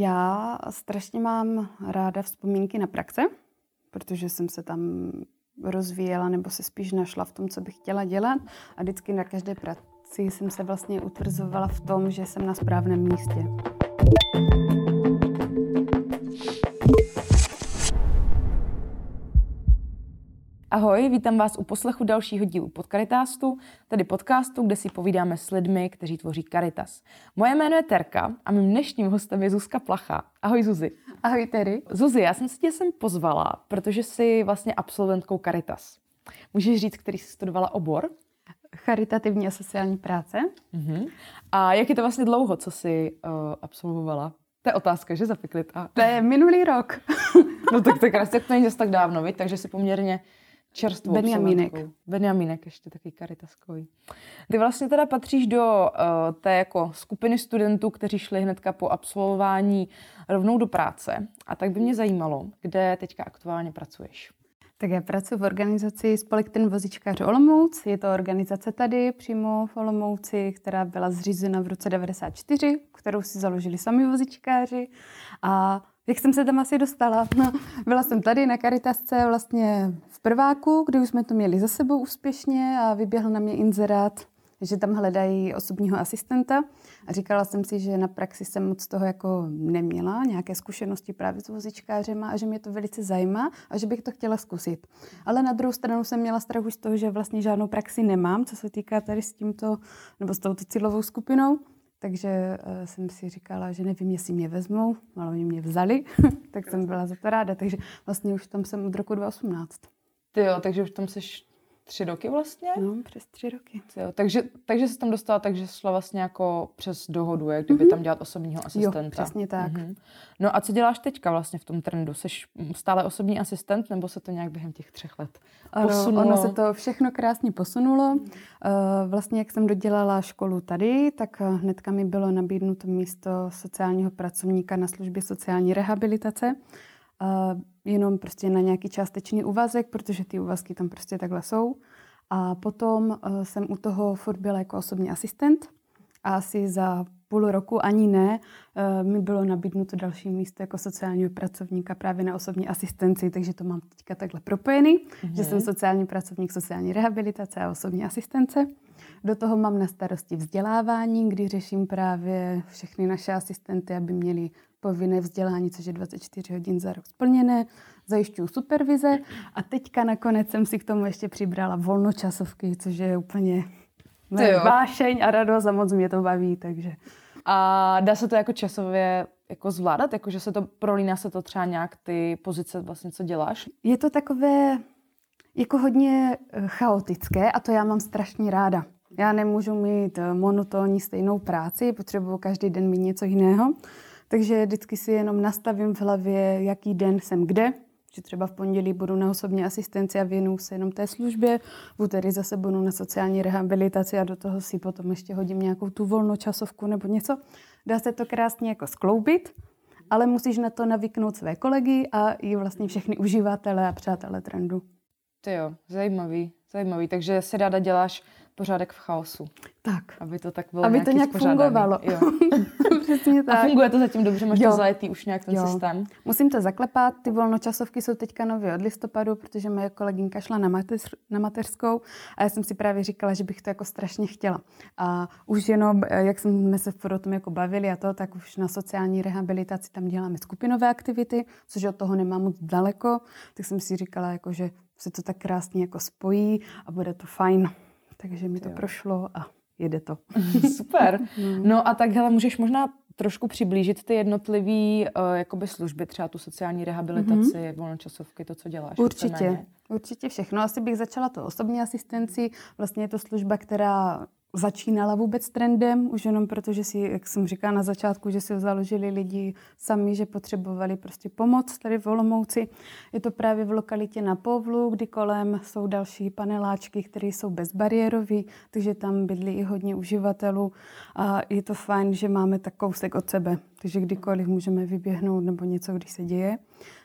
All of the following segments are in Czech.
Já strašně mám ráda vzpomínky na praxe, protože jsem se tam rozvíjela nebo se spíš našla v tom, co bych chtěla dělat a vždycky na každé práci jsem se vlastně utvrzovala v tom, že jsem na správném místě. Ahoj, vítám vás u poslechu dalšího dílu Podkaritástu, tedy podcastu, kde si povídáme s lidmi, kteří tvoří Caritas. Moje jméno je Terka a mým dnešním hostem je Zuzka Placha. Ahoj Zuzi. Ahoj Terry. Zuzi, já jsem si tě sem pozvala, protože jsi vlastně absolventkou Caritas. Můžeš říct, který jsi studovala obor? Charitativní a sociální práce. Uh-huh. A jak je to vlastně dlouho, co jsi uh, absolvovala? To je otázka, že a... To je minulý rok. no tak to je krásně, to není zase tak dávno, viď? takže si poměrně čerstvou Benjamínek. Benjamínek ještě taky karitaskový. Ty vlastně teda patříš do uh, té jako skupiny studentů, kteří šli hnedka po absolvování rovnou do práce. A tak by mě zajímalo, kde teďka aktuálně pracuješ. Tak já pracuji v organizaci Spolek ten vozičkář Olomouc. Je to organizace tady přímo v Olomouci, která byla zřízena v roce 94, kterou si založili sami vozičkáři. A jak jsem se tam asi dostala? No, byla jsem tady na Karitasce vlastně v prváku, kdy už jsme to měli za sebou úspěšně a vyběhl na mě inzerát, že tam hledají osobního asistenta. A říkala jsem si, že na praxi jsem moc toho jako neměla, nějaké zkušenosti právě s vozičkářema a že mě to velice zajímá a že bych to chtěla zkusit. Ale na druhou stranu jsem měla strach už z toho, že vlastně žádnou praxi nemám, co se týká tady s tímto, nebo s touto cílovou skupinou. Takže uh, jsem si říkala, že nevím, jestli mě vezmou, ale oni mě vzali, tak jsem byla za to ráda. Takže vlastně už tam jsem od roku 2018. Ty jo, takže už tam jsi tři roky vlastně? No, přes tři roky. Jo, takže, takže jsi tam dostala, takže šla vlastně jako přes dohodu, jak kdyby mm-hmm. tam dělat osobního asistenta. Jo, přesně tak. Mm-hmm. No a co děláš teďka vlastně v tom trendu? Jsi stále osobní asistent, nebo se to nějak během těch třech let posunulo? Ano, ono se to všechno krásně posunulo. Uh, vlastně jak jsem dodělala školu tady, tak hnedka mi bylo nabídnuto místo sociálního pracovníka na službě sociální rehabilitace. Jenom prostě na nějaký částečný úvazek, protože ty úvazky tam prostě takhle jsou. A potom uh, jsem u toho furt byla jako osobní asistent a asi za půl roku, ani ne, uh, mi bylo nabídnuto další místo jako sociálního pracovníka právě na osobní asistenci, takže to mám teďka takhle propojený, mm-hmm. že jsem sociální pracovník sociální rehabilitace a osobní asistence. Do toho mám na starosti vzdělávání, kdy řeším právě všechny naše asistenty, aby měli povinné vzdělání, což je 24 hodin za rok splněné, zajišťuju supervize a teďka nakonec jsem si k tomu ještě přibrala volnočasovky, což je úplně vášeň a radost a moc mě to baví, takže... A dá se to jako časově jako zvládat? Jako, že se to prolíná se to třeba nějak ty pozice vlastně, co děláš? Je to takové jako hodně eh, chaotické a to já mám strašně ráda. Já nemůžu mít eh, monotónní stejnou práci, potřebuju každý den mít něco jiného. Takže vždycky si jenom nastavím v hlavě, jaký den jsem kde, že třeba v pondělí budu na osobní asistenci a věnu se jenom té službě, v úterý zase budu na sociální rehabilitaci a do toho si potom ještě hodím nějakou tu volnočasovku nebo něco. Dá se to krásně jako skloubit, ale musíš na to navyknout své kolegy a i vlastně všechny uživatele a přátelé trendu. To jo, zajímavý, zajímavý. Takže si ráda děláš pořádek v chaosu. Tak. Aby to tak bylo Aby to nějak fungovalo. Jo. Přesně tak. A funguje to zatím dobře? Máš jo. to zajetý už nějak ten jo. systém? Musím to zaklepat. Ty volnočasovky jsou teďka nově od listopadu, protože moje kolegynka šla na, mateř, na mateřskou a já jsem si právě říkala, že bych to jako strašně chtěla. A už jenom, jak jsme se o tom jako bavili a to, tak už na sociální rehabilitaci tam děláme skupinové aktivity, což od toho nemám moc daleko, tak jsem si říkala, jako, že se to tak krásně jako spojí a bude to fajn. Takže mi to jo. prošlo a jede to. Super. No. no a tak hele, můžeš možná trošku přiblížit ty jednotlivé uh, jakoby služby, třeba tu sociální rehabilitaci, mm-hmm. volnočasovky, to, co děláš? Určitě, určitě všechno. Asi bych začala to osobní asistenci. Vlastně je to služba, která začínala vůbec trendem, už jenom proto, že si, jak jsem říkala na začátku, že si ho založili lidi sami, že potřebovali prostě pomoc tady v Olomouci. Je to právě v lokalitě na Povlu, kdy kolem jsou další paneláčky, které jsou bezbariérové, takže tam bydlí i hodně uživatelů a je to fajn, že máme tak kousek od sebe, takže kdykoliv můžeme vyběhnout nebo něco, když se děje.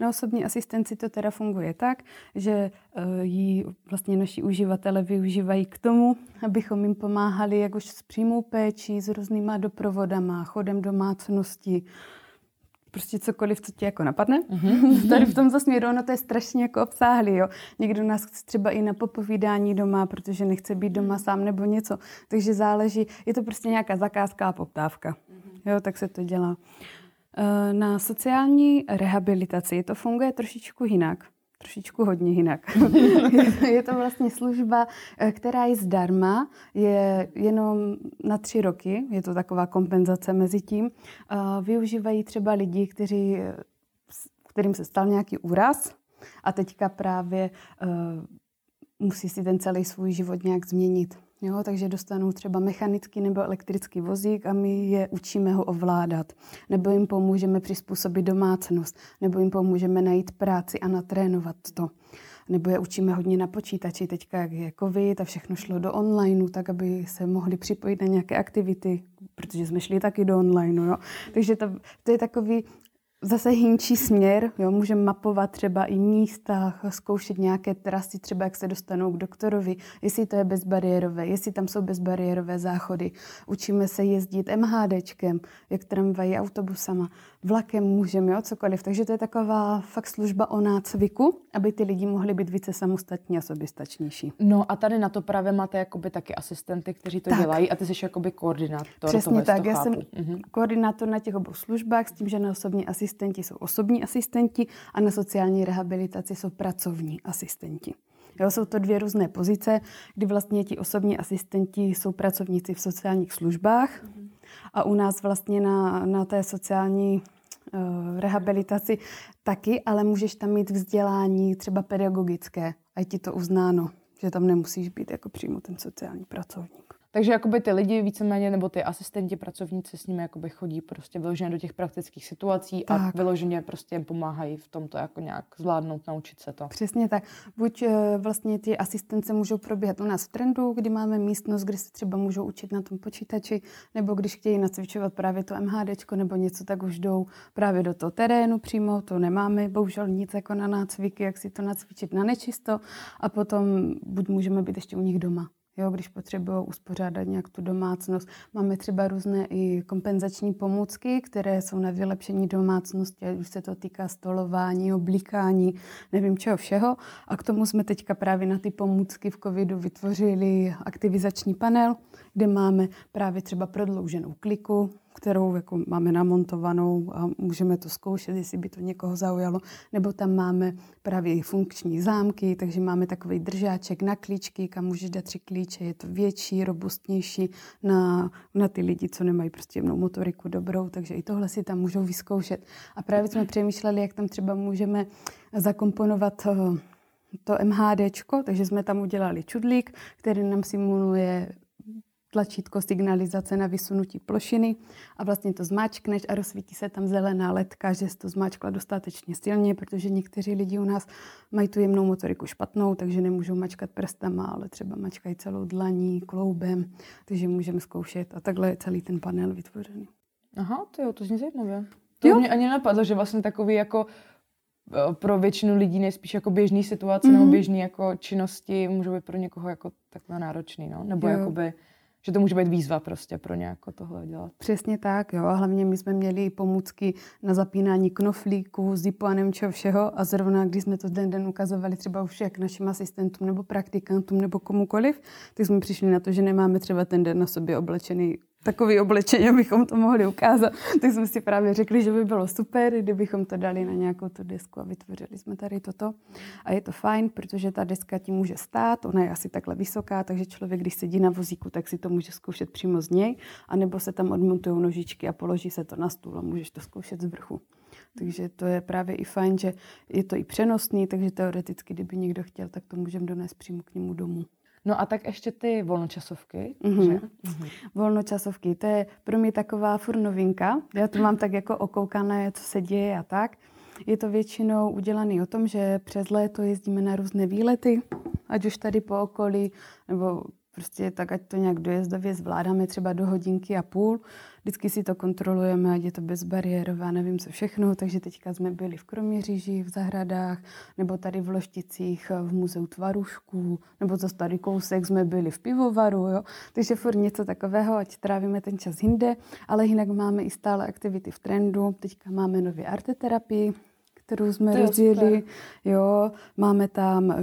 Na osobní asistenci to teda funguje tak, že eh, ji vlastně naši uživatelé využívají k tomu, abychom jim pomáhali jak už s přímou péčí, s různýma doprovodama, chodem domácnosti, prostě cokoliv, co ti jako napadne. Mm-hmm. Tady v tomto směru ono to je strašně jako obsáhlý, jo. Někdo nás chce třeba i na popovídání doma, protože nechce být doma sám nebo něco. Takže záleží, je to prostě nějaká zakázka a poptávka. Mm-hmm. Jo, tak se to dělá. Eh, na sociální rehabilitaci to funguje trošičku jinak trošičku hodně jinak. je to vlastně služba, eh, která je zdarma, je jenom na tři roky, je to taková kompenzace mezi tím. Využívají třeba lidi, kteří, kterým se stal nějaký úraz a teďka právě musí si ten celý svůj život nějak změnit. Jo, takže dostanou třeba mechanický nebo elektrický vozík a my je učíme ho ovládat. Nebo jim pomůžeme přizpůsobit domácnost, nebo jim pomůžeme najít práci a natrénovat to. Nebo je učíme hodně na počítači, teďka jak je covid a všechno šlo do onlineu, tak aby se mohli připojit na nějaké aktivity, protože jsme šli taky do onlineu. Jo. Takže to, to je takový zase hinčí směr, jo, můžeme mapovat třeba i místa, zkoušet nějaké trasy, třeba jak se dostanou k doktorovi, jestli to je bezbariérové, jestli tam jsou bezbariérové záchody. Učíme se jezdit MHDčkem, jak tramvají, autobusama, vlakem můžeme, jo, cokoliv. Takže to je taková fakt služba o nácviku, aby ty lidi mohli být více samostatní a soběstačnější. No a tady na to právě máte jakoby taky asistenty, kteří to tak. dělají a ty jsi jakoby koordinátor. Přesně tak, já chápu. jsem mhm. koordinátor na těch obou službách s tím, že na osobní asistent asistenti jsou osobní asistenti a na sociální rehabilitaci jsou pracovní asistenti. Jo, jsou to dvě různé pozice, kdy vlastně ti osobní asistenti jsou pracovníci v sociálních službách mm-hmm. A u nás vlastně na, na té sociální uh, rehabilitaci taky, ale můžeš tam mít vzdělání třeba pedagogické a je ti to uznáno, že tam nemusíš být jako přímo ten sociální pracovník. Takže jakoby ty lidi víceméně, nebo ty asistenti, pracovníci s nimi jakoby chodí prostě vyloženě do těch praktických situací tak. a vyloženě prostě jim pomáhají v tomto jako nějak zvládnout, naučit se to. Přesně tak. Buď eh, vlastně ty asistence můžou probíhat u nás v trendu, kdy máme místnost, kde se třeba můžou učit na tom počítači, nebo když chtějí nacvičovat právě to MHD nebo něco, tak už jdou právě do toho terénu přímo, to nemáme bohužel nic jako na nácviky, jak si to nacvičit na nečisto a potom buď můžeme být ještě u nich doma. Jo, když potřebují uspořádat nějak tu domácnost. Máme třeba různé i kompenzační pomůcky, které jsou na vylepšení domácnosti, ať už se to týká stolování, oblikání, nevím čeho všeho. A k tomu jsme teďka právě na ty pomůcky v covidu vytvořili aktivizační panel, kde máme právě třeba prodlouženou kliku, kterou jako máme namontovanou a můžeme to zkoušet, jestli by to někoho zaujalo. Nebo tam máme právě funkční zámky, takže máme takový držáček na klíčky, kam můžeš dát tři klíče. Je to větší, robustnější na, na ty lidi, co nemají prostě jemnou motoriku dobrou, takže i tohle si tam můžou vyzkoušet. A právě jsme přemýšleli, jak tam třeba můžeme zakomponovat eh, to MHDčko, takže jsme tam udělali čudlík, který nám simuluje tlačítko signalizace na vysunutí plošiny a vlastně to zmáčkneš a rozsvítí se tam zelená ledka, že jsi to zmáčkla dostatečně silně, protože někteří lidi u nás mají tu jemnou motoriku špatnou, takže nemůžou mačkat prstama, ale třeba mačkají celou dlaní, kloubem, takže můžeme zkoušet a takhle je celý ten panel vytvořený. Aha, to jo, to zní zajímavé. To jo? mě ani napadlo, že vlastně takový jako eh, pro většinu lidí nejspíš jako běžný situace mm-hmm. nebo běžný jako činnosti můžou být pro někoho jako takhle náročný, no? Nebo jo. jakoby že to může být výzva prostě pro nějako tohle dělat. Přesně tak, jo. A hlavně my jsme měli pomůcky na zapínání knoflíků, zipu a nevím čeho všeho. A zrovna, když jsme to den den ukazovali třeba už jak našim asistentům nebo praktikantům nebo komukoliv, tak jsme přišli na to, že nemáme třeba ten den na sobě oblečený takový oblečení, abychom to mohli ukázat. Tak jsme si právě řekli, že by bylo super, kdybychom to dali na nějakou tu desku a vytvořili jsme tady toto. A je to fajn, protože ta deska ti může stát, ona je asi takhle vysoká, takže člověk, když sedí na vozíku, tak si to může zkoušet přímo z něj, anebo se tam odmontují nožičky a položí se to na stůl a můžeš to zkoušet z vrchu. Takže to je právě i fajn, že je to i přenosný, takže teoreticky, kdyby někdo chtěl, tak to můžeme donést přímo k němu domů. No a tak ještě ty volnočasovky, mm-hmm. že? Mm-hmm. Volnočasovky, to je pro mě taková furt novinka. Já to mám tak jako okoukané, co se děje a tak. Je to většinou udělané o tom, že přes léto jezdíme na různé výlety, ať už tady po okolí, nebo prostě tak, ať to nějak dojezdově zvládáme třeba do hodinky a půl. Vždycky si to kontrolujeme, ať je to bezbariérové, nevím co všechno. Takže teďka jsme byli v Kroměříži, v zahradách, nebo tady v Lošticích v muzeu tvarušků, nebo za starý kousek jsme byli v pivovaru. Jo? Takže furt něco takového, ať trávíme ten čas jinde. Ale jinak máme i stále aktivity v trendu. Teďka máme nově arteterapii, kterou jsme rozjeli. Jo, máme tam eh,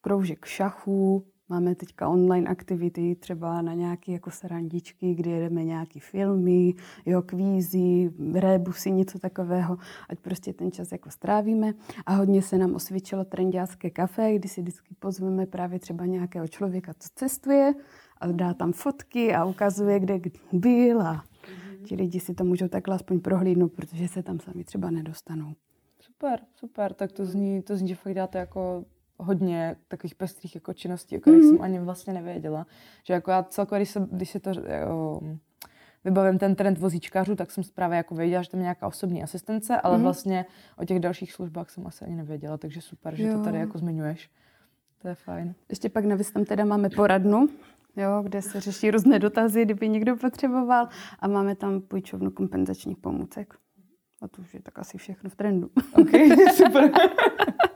kroužek šachů, Máme teďka online aktivity, třeba na nějaké jako srandičky, kdy jedeme nějaké filmy, jo, kvízy, rébusy, něco takového, ať prostě ten čas jako strávíme. A hodně se nám osvědčilo trendiácké kafe, kdy si vždycky pozveme právě třeba nějakého člověka, co cestuje a dá tam fotky a ukazuje, kde byl a ti lidi si to můžou takhle aspoň prohlídnout, protože se tam sami třeba nedostanou. Super, super, tak to zní, to zní, že fakt dáte jako hodně takových pestrých jako činností, o kterých mm-hmm. jsem ani vlastně nevěděla. Že jako já celkově, když se, když se to jo, vybavím ten trend vozíčkářů, tak jsem právě jako věděla, že tam je nějaká osobní asistence, ale mm-hmm. vlastně o těch dalších službách jsem asi ani nevěděla, takže super, že jo. to tady jako zmiňuješ. To je fajn. Ještě pak navíc tam teda máme poradnu, jo, kde se řeší různé dotazy, kdyby někdo potřeboval a máme tam půjčovnu kompenzačních pomůcek. A to už je tak asi všechno v trendu. Ok, super.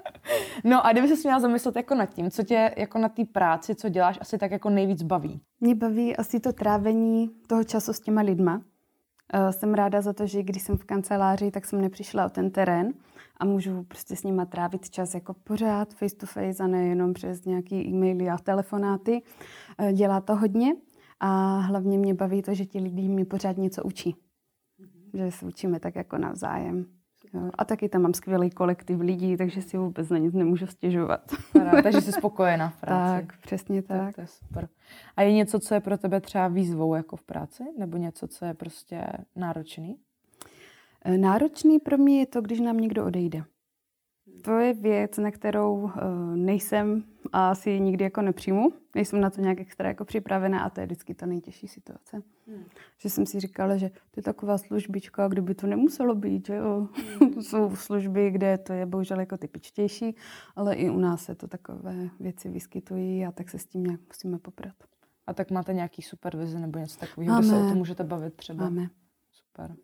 No a kdyby se měla zamyslet jako nad tím, co tě jako na té práci, co děláš, asi tak jako nejvíc baví? Mě baví asi to trávení toho času s těma lidma. Uh, jsem ráda za to, že když jsem v kanceláři, tak jsem nepřišla o ten terén a můžu prostě s nima trávit čas jako pořád face to face a nejenom přes nějaký e-maily a telefonáty. Uh, dělá to hodně a hlavně mě baví to, že ti lidi mi pořád něco učí. Mm-hmm. Že se učíme tak jako navzájem. Jo. A taky tam mám skvělý kolektiv lidí, takže si vůbec na nic nemůžu stěžovat. takže jsi spokojená v práci. Tak, přesně tak. tak. To je super. A je něco, co je pro tebe třeba výzvou jako v práci? Nebo něco, co je prostě náročný? E, náročný pro mě je to, když nám někdo odejde. To je věc, na kterou e, nejsem a asi ji nikdy jako nepřijmu. Nejsem na to nějak extra jako připravená a to je vždycky ta nejtěžší situace. Hmm. Že jsem si říkala, že to je taková službička, kdyby to nemuselo být, že jo. Hmm. Jsou služby, kde to je bohužel jako typičtější, ale i u nás se to takové věci vyskytují a tak se s tím nějak musíme poprat. A tak máte nějaký supervize nebo něco takového, kde se o tom můžete bavit třeba? Máme. Super.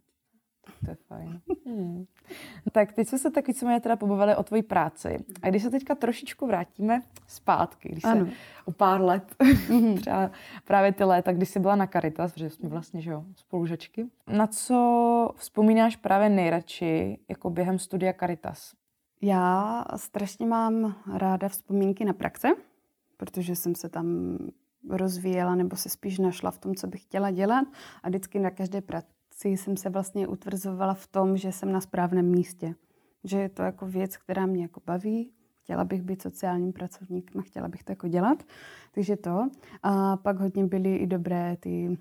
To je fajn. Hmm. Tak teď jsme se taky co teda pobavili o tvojí práci. A když se teďka trošičku vrátíme zpátky, když ano. se o pár let, mhm. třeba právě ty léta, kdy jsi byla na Caritas, protože jsme vlastně, že jo, spolužačky. Na co vzpomínáš právě nejradši jako během studia Caritas? Já strašně mám ráda vzpomínky na praxe, protože jsem se tam rozvíjela nebo se spíš našla v tom, co bych chtěla dělat a vždycky na každé praxi jsem se vlastně utvrzovala v tom, že jsem na správném místě. Že je to jako věc, která mě jako baví. Chtěla bych být sociálním pracovníkem a chtěla bych to jako dělat. Takže to. A pak hodně byly i dobré ty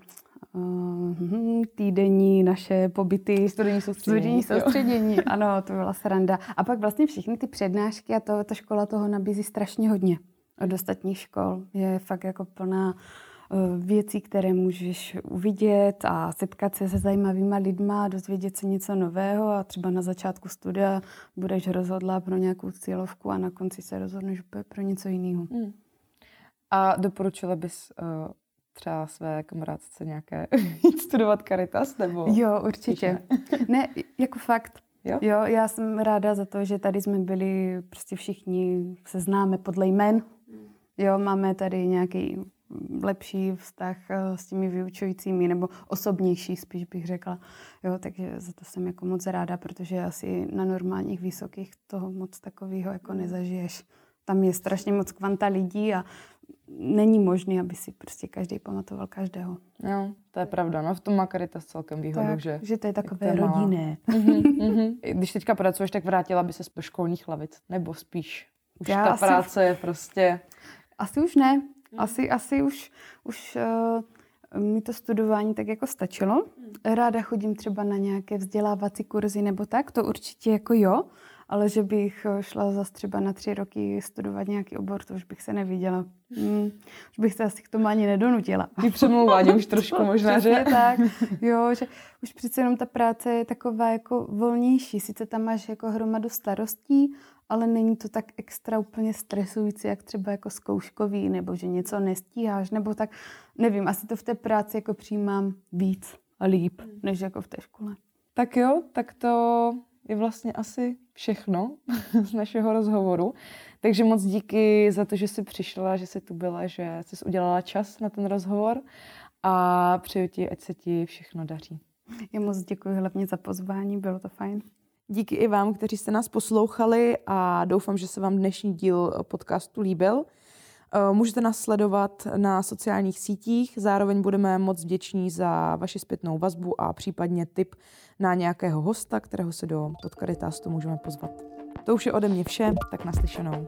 uh, týdenní naše pobyty. Studijní soustředění. Studijní soustředění, ano, to byla sranda. A pak vlastně všechny ty přednášky a to, ta škola toho nabízí strašně hodně od ostatních škol. Je fakt jako plná Eh, věcí, které můžeš uvidět a setkat se se zajímavýma lidma, dozvědět se něco nového a třeba na začátku studia budeš rozhodla pro nějakou cílovku a na konci se rozhodneš pro něco jiného. Hmm. A doporučila bys uh, třeba své kamarádce nějaké studovat Caritas? Nebo jo, určitě. Ne? ne, jako fakt. Jo? jo, já jsem ráda za to, že tady jsme byli prostě všichni, se známe podle jmen. Hmm. Jo, máme tady nějaký lepší vztah eh, s těmi vyučujícími, nebo osobnější spíš bych řekla. Jo, takže za to jsem jako moc ráda, protože asi na normálních vysokých toho moc takového jako nezažiješ. Tam je strašně moc kvanta lidí a není možné, aby si prostě každý pamatoval každého. Jo, to je pravda. No v tom má Caritas celkem výhodu, tak, že... že to je takové to rodinné. Mhm, Když teďka pracuješ, tak vrátila by se do školních lavic? Nebo spíš? Už Já ta práce je prostě... Asi už ne. Hmm. Asi, asi už, už uh, mi to studování tak jako stačilo. Hmm. Ráda chodím třeba na nějaké vzdělávací kurzy nebo tak, to určitě jako jo, ale že bych eh, šla za třeba na tři roky studovat nějaký obor, to už bych se neviděla. Hmm, už bych se asi k tomu ani nedonutila. Ty přemlouvání už trošku možná, že? tak, jo, že už přece jenom ta práce je taková jako volnější. Sice tam máš jako hromadu starostí, ale není to tak extra úplně stresující, jak třeba jako zkouškový, nebo že něco nestíháš, nebo tak, nevím, asi to v té práci jako přijímám víc a líp, než jako v té škole. Tak jo, tak to je vlastně asi všechno z našeho rozhovoru. Takže moc díky za to, že jsi přišla, že jsi tu byla, že jsi udělala čas na ten rozhovor a přeju ti, ať se ti všechno daří. Já moc děkuji hlavně za pozvání, bylo to fajn. Díky i vám, kteří jste nás poslouchali a doufám, že se vám dnešní díl podcastu líbil. Eh, můžete nás sledovat na sociálních sítích, zároveň budeme moc vděční za vaši zpětnou vazbu a případně tip na nějakého hosta, kterého se do podcastu můžeme pozvat. To už je ode mě vše, tak naslyšenou.